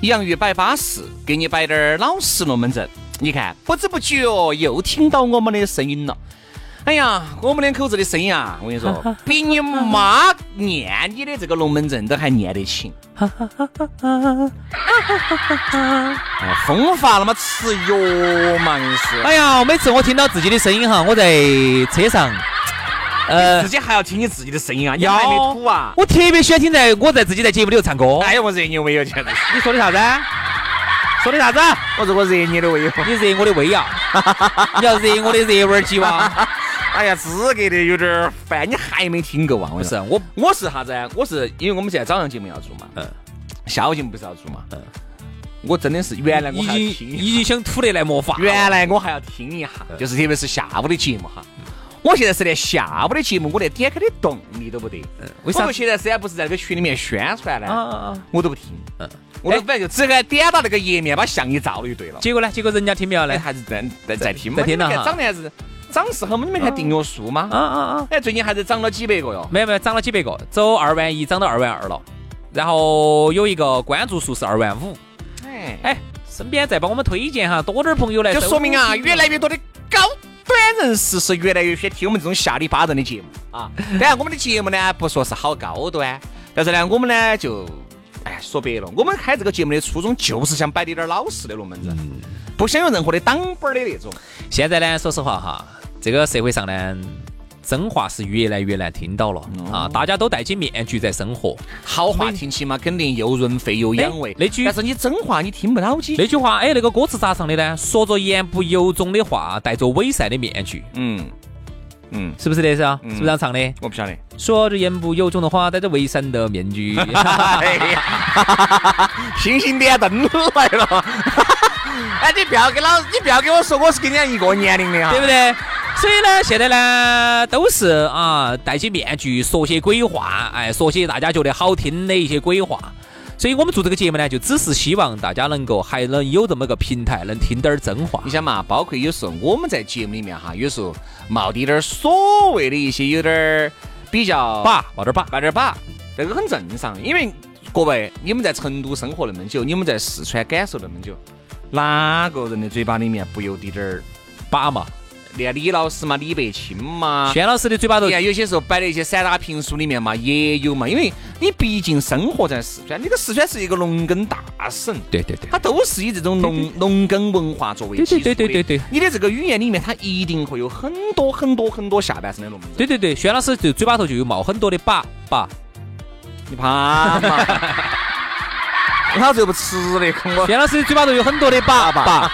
洋芋摆巴适，给你摆点儿老实龙门阵。你看，不知不觉又听到我们的声音了。哎呀，我们两口子的声音啊，我跟你说，比你妈念你的这个龙门阵都还念得勤。哎，风发了嘛，吃药嘛，硬是。哎呀，每次我听到自己的声音哈，我在车上。呃，自己还要听你自己的声音啊？你还没吐啊？我特别喜欢听在我在自己在节目里头唱歌。哎呀，我热你胃哟，简直！你 说的啥子？说的啥子？我说我热你的胃哟。你热我的胃呀？你要热我的热味鸡哇？哎呀，资格的有点烦，你还没听够啊？不是我，我是啥子？我是因为我们现在早上节目要做嘛，嗯，下午节目不是要做嘛，嗯，我真的是原来我还已经已经想吐得来没法，原来我还要听一下，就是特别是下午的节目哈。我现在是连下午的节目，我连点开的动力都不得。嗯，为啥？现在虽然不是在那个群里面宣传呢，啊我都不听。嗯，我反正就只敢点到那个页面，把相一照就对了。结果呢？结果人家听没有呢？还是在在在听在听呢涨的还是涨势好嘛？你没看订阅数吗？啊啊啊！哎，最近还是涨了几百个哟。没有没有，涨了几百个，走二万一，涨到二万二了。然后有一个关注数是二万五。哎哎，身边再帮我们推荐哈，多点朋友来。就说明啊，越来越多的高。端人是是越来越喜欢听我们这种下里巴人的节目啊！当然，我们的节目呢不说是好高端，但是呢，我们呢就，哎，说白了，我们开这个节目的初衷就是想摆点点老实的龙门阵，不想有任何的挡板的那种。现在呢，说实话哈，这个社会上呢。真话是越来越难听到了啊！大家都戴起面具在生活，好话听起嘛，肯定又润肺又养胃。那句，但是你真话你听不到起。那句话，哎，那个歌词咋唱的呢？说着言不由衷的话，戴着伪善的面具。嗯嗯，是不是这首？是不是这样唱的？我不晓得。说着言不由衷的话，戴着伪善的面具。星星点灯来了。哎，你不要给老，你不要给我说我是跟你一个年龄的啊，对不对？所以呢，现在呢都是啊戴起面具说些鬼话，哎，说些大家觉得好听的一些鬼话。所以我们做这个节目呢，就只是希望大家能够还能有这么个平台，能听点儿真话。你想嘛，包括有时候我们在节目里面哈，有时候冒滴点儿所谓的一些有点儿比较把冒点儿把冒点儿把，这个很正常。因为各位，你们在成都生活那么久，你们在四川感受那么久，哪个人的嘴巴里面不有滴点儿把嘛？连李老师嘛，李白清嘛，轩老师的嘴巴头，你看有些时候摆的一些散打评书里面嘛，也有嘛。因为你毕竟生活在四川，你个四川是一个农耕大省，对对对，它都是以这种农农耕文化作为基础对对对对对，你的这个语言里面，它一定会有很多很多很多下半身的龙门阵。对对对，轩老师就嘴巴头就有冒很多的把把，你怕嘛？老子又不吃的，我。轩老师嘴巴头有很多的把把。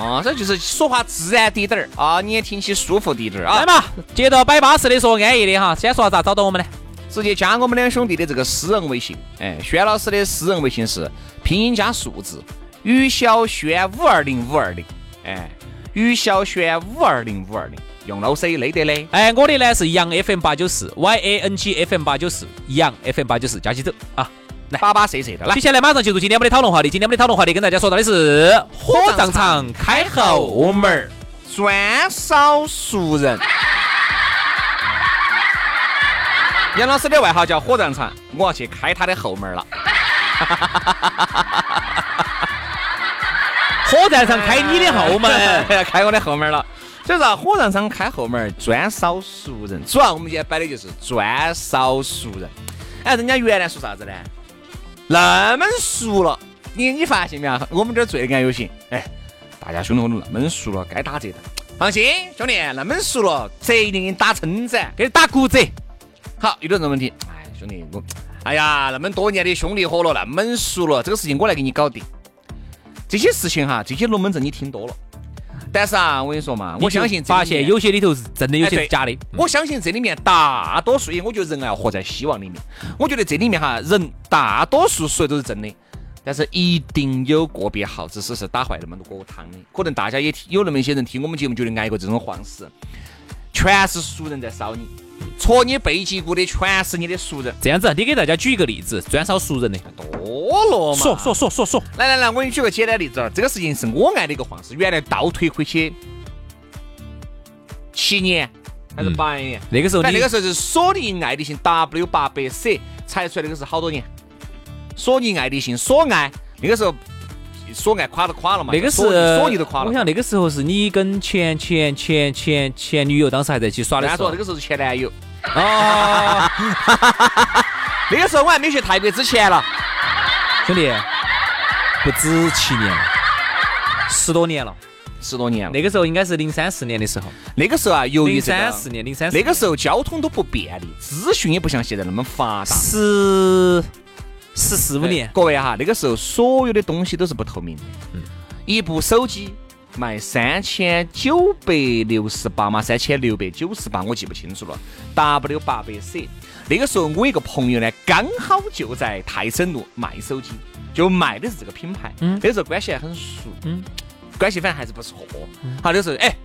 啊，这就是说话自然滴点儿啊，你也听起舒服滴点儿啊。来嘛，接着摆巴适的说安逸的哈。先说下咋找到我们呢？直接加我们两兄弟的这个私人微信。哎，轩老师的私人微信是拼音加数字，于小轩五二零五二零。哎，于小轩五二零五二零，用老 C 累得嘞。哎，我的呢是杨 FM 八九四，Y A N G F M 八九四，杨 FM 八九四，加起走啊。来，巴巴适适的。来，接下来马上进入今天我们的讨论话题。今天我们的讨论话题跟大家说到的是火葬场开后门儿，专烧熟人。杨老师的外号叫火葬场，我要去开他的后门了。火葬场开你的后门，开我的后门了。所以说，火葬场开后门，专烧熟人。主要我们今天摆的就是专烧熟人。哎，人家原来说啥子呢？那么熟了，你你发现没有？我们这儿最安有型，哎，大家兄弟伙都那么熟了，该打折的。放心，兄弟，那么熟了，折一定给你打称赞，给你打骨折。好，遇到这个问题，哎，兄弟，我，哎呀，那么多年的兄弟伙了，那么熟了，这个事情我来给你搞定。这些事情哈，这些龙门阵你听多了，但是啊，我跟你说嘛，我相信发现有些里头是真的，有些是假的。我相信这里面大多数，我觉得人啊要活在希望里面。我觉得这里面哈，人大多数说的都是真的，但是一定有个别好只是是打坏那么多锅汤的。可能大家也听有那么一些人听我们节目，觉得挨过这种黄事，全是熟人在烧你。戳你背脊骨的全是你的熟人。这样子，你给大家举一个例子，专烧熟人的多了嘛。说说说说说。来来来，我给你举个简单例子。这个事情是我爱的一个方式。原来倒退回去七年还是八年？那个时候，那个时候是索尼爱立信 W 八百 C 才出来，那个是好多年。索尼爱立信索爱，那个时候索爱垮都垮了嘛。那个是索尼都垮了。我想那个时候是你跟前前前前前女友当时还在一起耍的时候。那个时候是前男友。哦，那个时候我还没去泰国之前了，兄弟，不止七年了，十多年了，十多年了。那个时候应该是零三四年的时候，那个时候啊，由于零三四年，零三那个时候交通都不便利，资讯也不像现在那么发达。十十四五年，各位哈，那个时候所有的东西都是不透明的，嗯，一部手机。卖三千九百六十八嘛，三千六百九十八，我记不清楚了。W 八百 C，那个时候我一个朋友呢，刚好就在泰升路卖手机，就卖的是这个品牌。嗯，那时候关系还很熟。嗯，关系反正还是不错。好，那时候哎，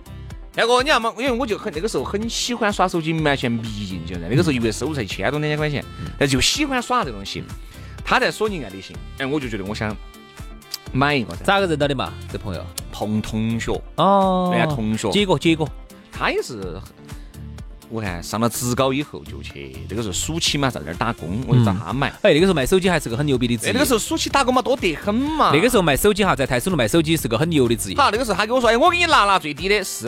那个你要么，因为我就很那个时候很喜欢耍手机，完全迷进去了。那个时候一个月收入才一千多两千块钱，但就喜欢耍这东西。他在索尼爱立信，哎，我就觉得我想。买一个噻？咋个认到的嘛？这朋友同同学哦，人家同学。结果结果，他也是，我看上了职高以后就去，那个时候暑期嘛，在那儿打工，我就找他买。哎，那个时候卖手机还是个很牛逼的职业。那个时候暑期打工嘛，多得很嘛。那个时候卖手机哈，在泰升路卖手机是个很牛的职业。好，那个时候他跟我说，哎，我给你拿拿最低的是。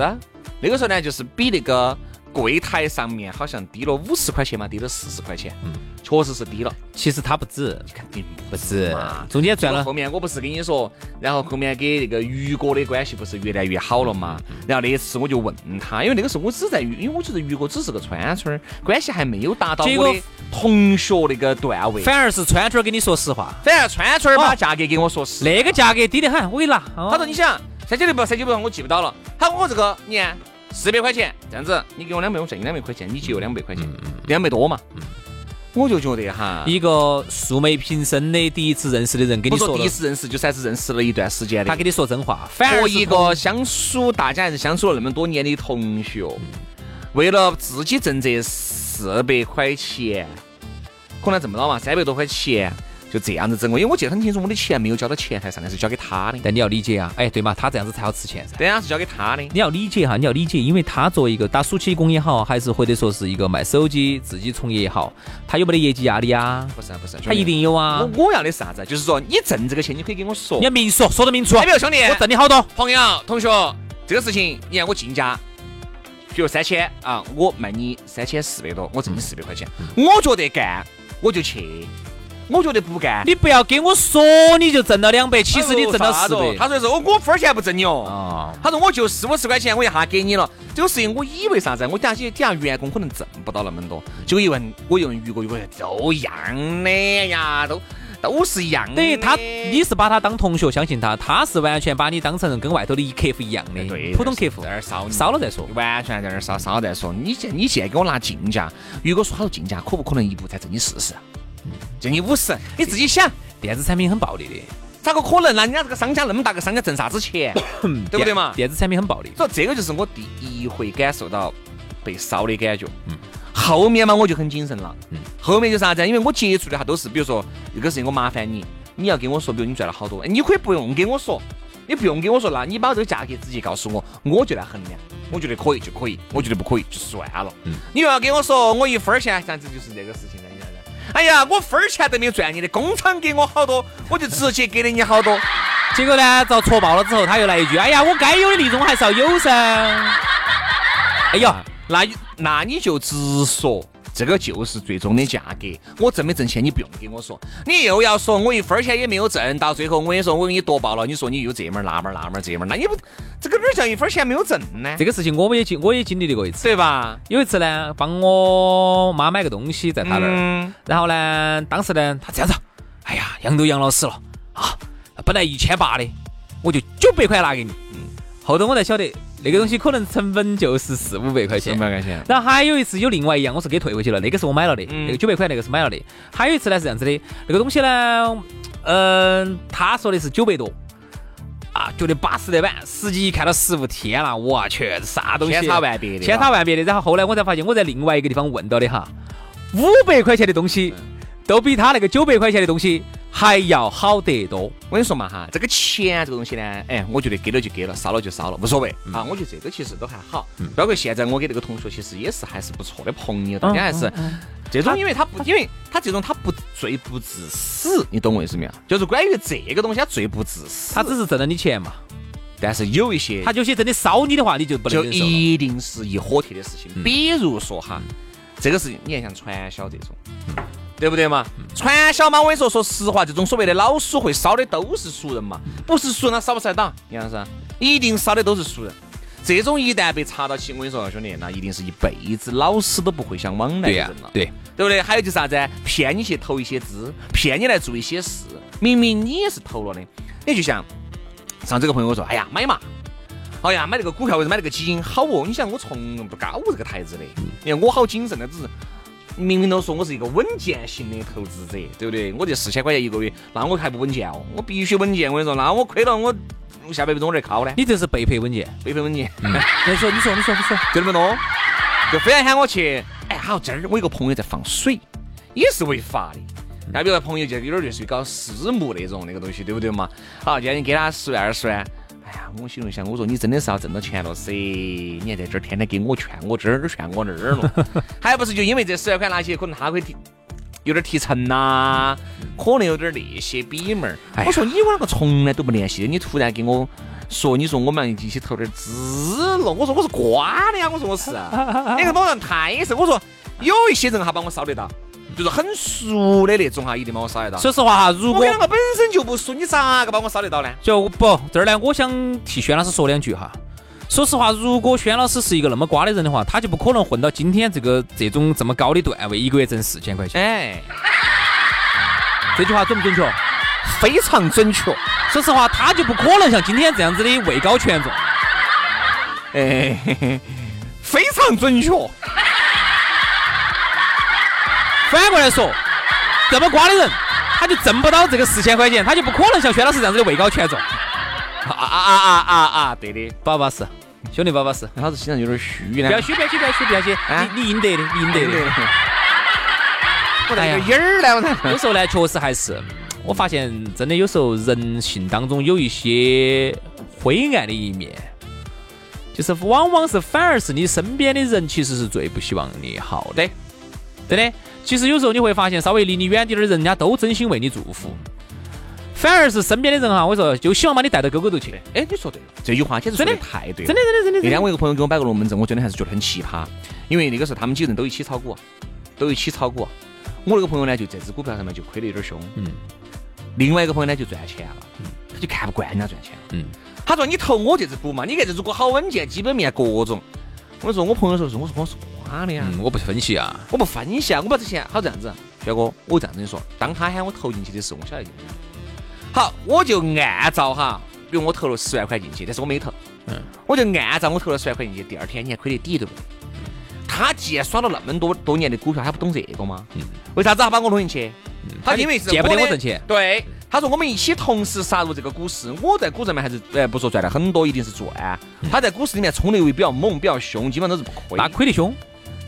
那个时候呢，就是比那个。柜台上面好像低了五十块钱嘛，低了四十块钱，嗯，确实是低了。其实它不止，肯定不止，中间赚了。后面我不是跟你说，然后后面跟那个于哥的关系不是越来越好了嘛？然后那次我就问他，因为那个时候我只在于，因为我觉得于哥只是个川村，关系还没有达到我的同学那个段位。反而是川村跟你说实话，反而川村把价格给我说实，那个价格低得很，我给你拿。他说你想三九六不三九六我记不到了。他我这个你看。四百块钱这样子，你给我两百，我挣两百块钱，你借我两百块钱，两百多嘛。我就觉得哈，一个素昧平生的第一次认识的人跟你说，第一次认识就算是认识了一段时间的，他跟你说真话。反而一个相处，大家还是相处了那么多年的同学，为了自己挣这四百块钱，可能挣不到嘛，三百多块钱。就这样子整我，因为我记得很清楚，我的钱没有交到前台上，是交给他的。但你要理解啊，哎，对嘛，他这样子才好吃钱噻。对啊，是交给他的。你要理解哈，你要理解，因为他作为一个打暑期工也好，还是或者说是一个卖手机自己从业也好，他有没得业绩压力啊？不是不是，他一定有啊。我我要的是啥子？就是说你挣这个钱，你可以跟我说。你要明说，说得明楚。没有兄弟，我挣你好多。朋友同学，这个事情你看我进价，比如三千啊，我卖你三千四百多，我挣你四百块钱。我觉得干，我就去。我觉得不干，你不要跟我说你就挣了两百，其实你挣了四百。他说是我我分儿钱不挣你哦。他说我就四五十块钱，我一下给你了。这个事情我以为啥子？我底下底下员工可能挣不到那么多。结果一问，我一问于哥，于哥都一样的呀，都都是一样的。等于他，你是把他当同学，相信他，他是完全把你当成跟外头的一客户一样的，对普通客户在那儿烧，烧了再说，完全在那儿烧，烧了再说。你现你现在给我拿进价，如果说好多进价，可不可能一步再挣你试试？挣你五十，你自己想，电子产品很暴利的，咋个可能？呢人家这个商家那么大个商家挣啥子钱？对不对嘛？电子产品很暴利，所以这个就是我第一回感受到被烧的感觉。嗯，后面嘛我就很谨慎了。嗯，后面就啥子？因为我接触的哈都是，比如说这个事情我麻烦你，你要跟我说，比如你赚了好多，你可以不用跟我说，你不用跟我说，那你把这个价格直接告诉我，我就来衡量，我觉得可以就可以，我觉得不可以就算了。嗯，你又要跟我说我一分钱，这样子就是这个事情。哎呀，我分儿钱都没有赚你的，工厂给我好多，我就直接给了你好多。结果呢，遭戳爆了之后，他又来一句：“哎呀，我该有的利润还是要有噻。”哎呀，那那你就直说，这个就是最终的价格。我挣没挣钱，你不用给我说，你又要说我一分钱也没有挣到，最后我跟你说我给你夺爆了，你说你又这门儿那门儿那门儿这门儿，那你不这个哪儿叫一分钱没有挣呢？这个事情我们也经我也经历过一次。对吧？有一次呢，帮我妈买个东西在她那儿，嗯然后呢，当时呢，她这样子，哎呀，杨都杨老师了啊，本来一千八的，我就九百块拿给你。嗯，后头我才晓得那个东西可能成本就是四五百块钱四五。百块钱。然后还有一次有另外一样，我是给退回去了，那个是我买了的，嗯那个九百块那个是买了的。还有一次呢是这样子的，那个东西呢，嗯、他说的是九百多。啊，觉得巴适得板，实际一看到实物，天啦，我去，这啥东西？千差万别的千差万别的。然后后来我才发现，我在另外一个地方问到的哈，五百块钱的东西都比他那个九百块钱的东西还要好得多。我跟你说嘛哈，这个钱这个东西呢，哎，我觉得给了就给了，烧了就烧了，无所谓啊。我觉得这个其实都还好。包括现在我给那个同学其实也是还是不错的朋友，大家还是这种，因为他不，因为他这种他不最不自私，你懂我意思没有？就是关于这个东西，他最不自私。他只是挣了你钱嘛，但是有一些他有些真的烧你的话，你就不能就。一定是一火铁的事情。比如说哈，这个事情你看像传销这种，对不对嘛？传销嘛，我跟你说，说实话，这种所谓的老鼠会烧的都是熟人嘛，不是熟人他烧不烧得到？杨老师，一定烧的都是熟人。这种一旦被查到起，我跟你说，兄弟，那一定是一辈子老死都不会想往来的、人了。对，对不对？还有就是啥子？骗你去投一些资，骗你来做一些事，明明你也是投了的。你就像上这个朋友我说，哎呀，买嘛，哎呀，买那个股票或者买那个基金好哦。你想我从不搞这个台子的，你看我好谨慎的，只是明明都说我是一个稳健型的投资者，对不对？我这四千块钱一个月，那我还不稳健哦，我必须稳健。我跟你说，那我亏了我。我下辈子我这靠呢，你这是被迫稳健。被迫稳健，你说，你说，你说，你说，就那么多，就非要喊我去。哎，好，这儿我有个朋友在放水，也是违法的。那比如说朋友就有点类似于搞私募那种那个东西，对不对嘛？好，今天你给他十万二十万，哎呀，我心里想，我说你真的是要挣到钱了噻，你还在这儿天天给我劝我这儿劝我那儿了，还不是就因为这十万块拿起，可能他会提有点提成呐、可能有点那些比门儿。哎我说你我两个从来都不联系的，你突然给我说，你说我们一起投点资了，我说我是瓜的呀，我说我是，你看网上太是，我说有一些人哈把我烧得到，就是很熟的那种哈，一定把我杀得到。说实话哈，如果我跟两个本身就不熟，你咋个把我杀得到呢？就不这儿呢，我想替轩老师说两句哈。说实话，如果轩老师是一个那么瓜的人的话，他就不可能混到今天这个这种这么高的段位，一个月挣四千块钱。哎，这句话准不准确？非常准确。说实话，他就不可能像今天这样子的位高权重。哎，嘿嘿非常准确。反过来说，这么瓜的人，他就挣不到这个四千块钱，他就不可能像薛老师这样子的位高权重。啊啊啊啊啊啊！对的，巴不巴适？兄弟巴不巴适？老子心上有点虚呢。不要虚，不要虚，不要虚，不要虚，啊你你应得的，你应得的。我那个音儿呢？我操有时候呢，确实还是，我发现真的有时候人性当中有一些灰暗的一面，就是往往是反而是你身边的人其实是最不希望你好的，对真的。其实有时候你会发现，稍微离你远点的人家都真心为你祝福，反而是身边的人哈，我说就希望把你带到沟沟头去。哎，你说对了，这句话简直说的太对了。真的，真的，真的，那。天我一个朋友给我摆个龙门阵，我真的还是觉得很奇葩，因为那个时候他们几个人都一起炒股，都一起炒股。我那个朋友呢，就这只股票上面就亏得有点凶，嗯另外一个朋友呢就赚钱了，他就看不惯人家赚钱，嗯，他说你投我这只股嘛，你看这如果好稳健，基本面各种。我说我朋友说是，我说我是瓜的呀，嗯，我不分析啊，我不分析啊，我把这钱好这样子，轩哥，我这样子跟你说，当他喊我投进去的时候，我晓得就好，我就按照哈，比如我投了十万块进去，但是我没投，嗯，我就按照我投了十万块进去，第二天你还亏得底，对不对？他既然耍了那么多多年的股票，他不懂这个吗？嗯为啥子他把我弄进去？他因为是见不得我挣钱对，他说我们一起同时杀入这个股市，我在股市里面还是呃不说赚了很多，一定是赚。他在股市里面冲的位比较猛，比较凶，基本上都是不亏。那亏得凶。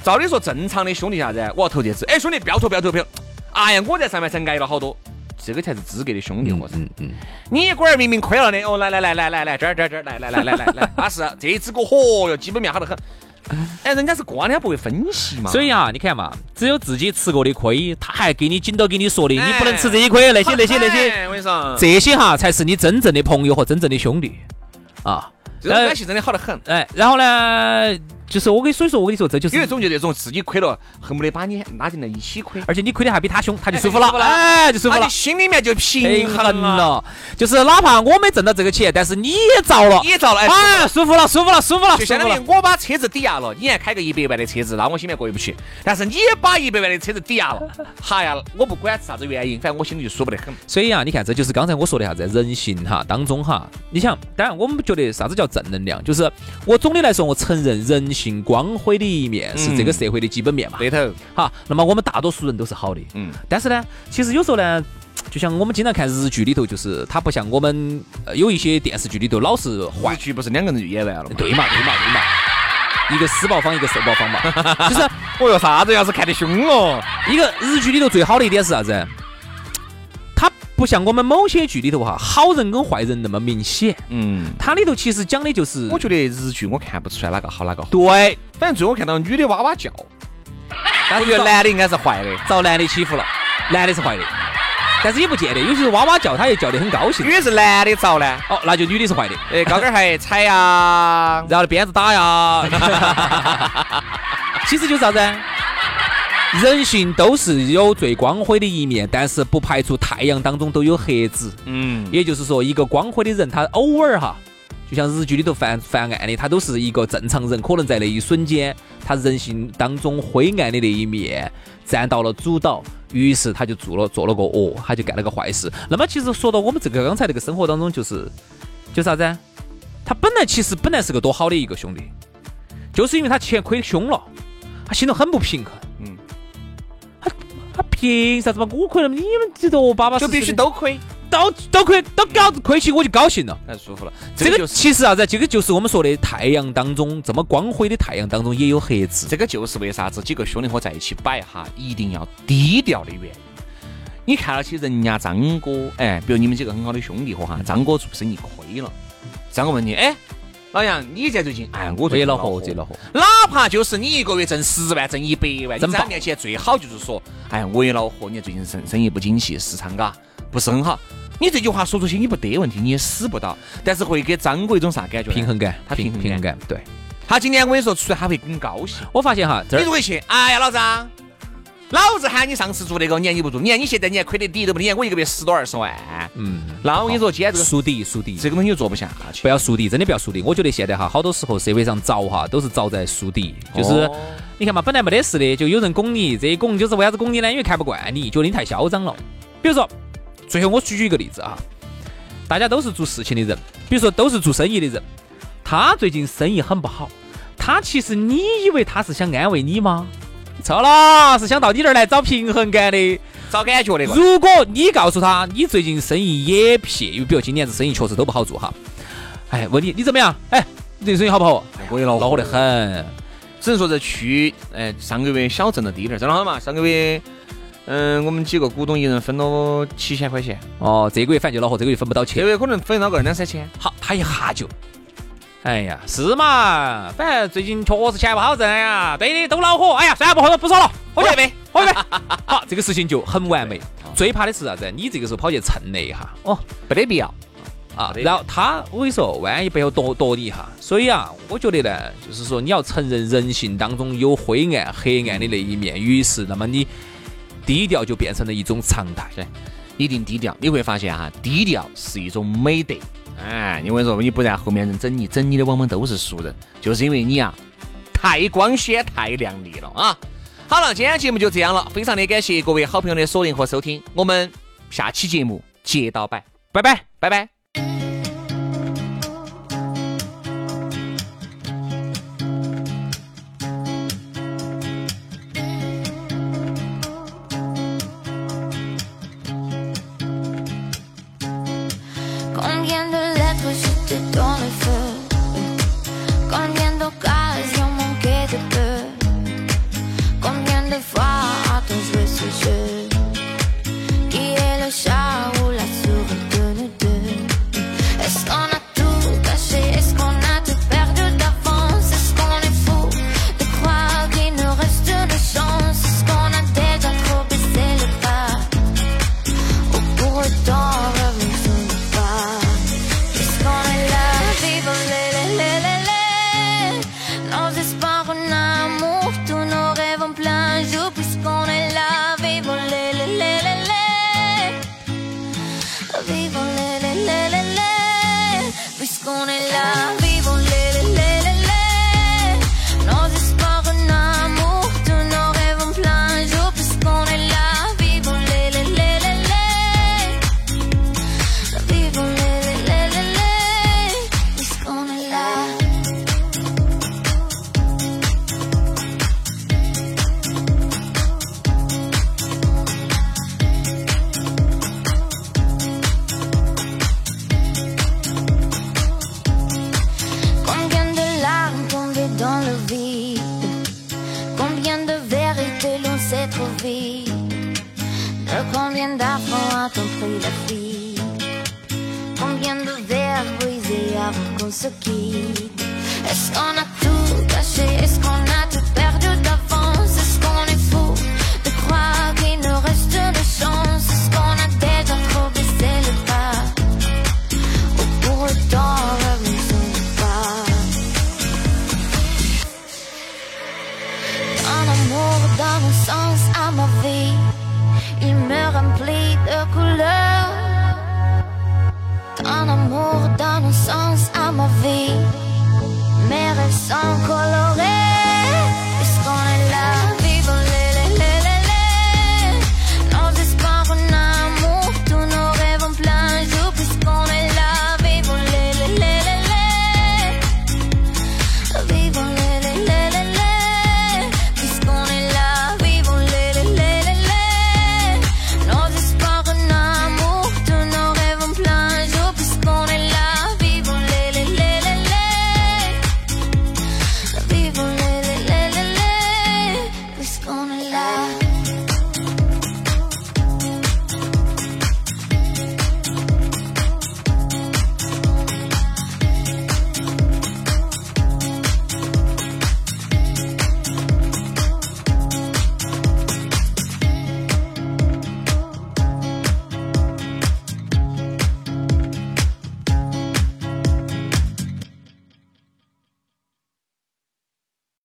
照理说，正常的兄弟啥子？我要投这只，哎，兄弟不要投，不要投，不要。哎呀，我在上面才挨了好多，这个才是资格的兄弟伙噻。嗯嗯，你一会儿明明亏了的，哦，来来来来来来，这儿这儿这儿，来来来来来来，巴适，这只股嚯哟，基本面好得很。哎，人家是瓜的，他不会分析嘛。所以啊，你看嘛，只有自己吃过的亏，他还给你紧到给你说的，哎你不能吃这一亏，那些那些那些，哎我跟你说，这些哈才是你真正的朋友和真正的兄弟啊。这种关系真的好得很。哎，然后呢，就是我跟所以说我跟你说，这就是有一种就那种自己亏了，恨不得把你拉进来一起亏，而且你亏的还比他凶，他就舒服了，哎就舒服了。心里面就平平衡了，就是哪怕我没挣到这个钱，但是你也遭了，你也遭了，哎哎，舒服了，舒服了，舒服了，就相当于。我把车子抵押了，你还开个一百万的车子，那我心里面过意不去。但是你也把一百万的车子抵押了，哈 呀，我不管是啥子原因，反正我心里就舒服得很。所以啊，你看，这就是刚才我说的啥子人性哈当中哈。你想，当然我们觉得啥子叫正能量，就是我总的来说，我承认人性光辉的一面是这个社会的基本面嘛。对头，好，那么我们大多数人都是好的，嗯，但是呢，其实有时候呢，就像我们经常看日剧里头，就是它不像我们、呃、有一些电视剧里头老是坏话剧不是两个人就演完了吗？对嘛，对嘛，对嘛。一个施暴方，一个受暴方嘛，就是哦哟，啥子要是看得凶哦？一个日剧里头最好的一点是啥子？它不像我们某些剧里头哈，好人跟坏人那么明显。嗯，它里头其实讲的就是，我觉得日剧我看不出来哪个好哪个坏，对，反正最后看到女的哇哇叫，但我觉得男的应该是坏的，遭男的欺负了，男的是坏的，但是也不见得，有些哇哇叫，他也叫得很高兴。因。为是男的遭呢，哦，那就女的是坏的，哎，高跟鞋踩呀，然后鞭子打呀，其实就是啥子？人性都是有最光辉的一面，但是不排除太阳当中都有黑子。嗯，也就是说，一个光辉的人，他偶尔哈，就像日剧里头犯犯案的，他都是一个正常人，可能在那一瞬间，他人性当中灰暗的那一面占到了主导，于是他就做了做了个恶，他就干了个坏事。那么其实说到我们这个刚才这个生活当中，就是就啥子啊？他本来其实本来是个多好的一个兄弟，就是因为他钱亏凶了，他心头很不平衡。嗯，他他凭啥子嘛？我亏了，你们几多巴巴适就必须都亏，都都亏都搞亏起，我就高兴了。太舒服了。这个就是其实啥子？这个就是我们说的太阳当中这么光辉的太阳当中也有黑子。这个就是为啥子几个兄弟伙在一起摆哈，一定要低调的原因。你看到起人家张哥，哎，比如你们几个很好的兄弟伙哈，张哥做生意亏了，张哥问你，哎，老杨，你在最近？哎，我最恼火，最恼火。哪怕就是你一个月挣十万、挣一百万，你在他面前最好就是说，哎，我也恼火，你最近生生意不景气，市场嘎不是很好。你这句话说出去，你不得问题，你也死不到，但是会给张哥一种啥感觉？平衡感，他平衡平衡感。感。对，他今天我跟你说出来，他会很高兴。我发现哈，这儿你如果去，哎呀，老张，老子喊你上次做那个，你看你不做，你看你现在你还亏得底都不得，你看我一个月十多二十万，嗯，那我跟你说，今天这个树敌树敌，这个东西就做不下去不。要树敌，真的不要树敌。我觉得现在哈，好多时候社会上遭哈都是遭在树敌，就是哦你看嘛，本来没得事的，就有人拱你，这一拱就是为啥子拱你呢？因为看不惯你，觉得你太嚣张了。比如说，最后我举举一个例子啊，大家都是做事情的人，比如说都是做生意的人，他最近生意很不好，他其实你以为他是想安慰你吗？错了，是想到你这儿来找平衡感的。找感觉的个。如果你告诉他你最近生意也撇，因为比如今年子生意确实都不好做哈，哎，问你你怎么样？哎，你这个生意好不好？我也恼恼火得很。只能说这区，哎，上个月小挣了低点儿，挣了好嘛？上个月，嗯，我们几个股东一人分了七千块钱，哦，这个月反正就恼火，这个月分不到钱。这个月可能分到个两三千。好，他一下就，哎呀，是嘛？反正最近确实钱不好挣呀。对的，都恼火。哎呀，算了，不喝了，不说了，喝一杯，喝一杯。好，这个事情就很完美。最怕的是啥子？你这个时候跑去蹭那一下，哦没得必要。啊，然后他我跟你说，万一背后躲躲你一下，所以啊，我觉得呢，就是说你要承认人性当中有灰暗、黑暗的那一面，于是那么你低调就变成了一种常态。对，一定低调。你会发现哈，低调是一种美德。哎，因为说你不然后面人整你，整你的往往都是熟人，就是因为你啊太光鲜、太亮丽了啊。好了，今天节目就这样了，非常的感谢各位好朋友的锁定和收听，我们下期节目接到摆，拜拜。拜拜。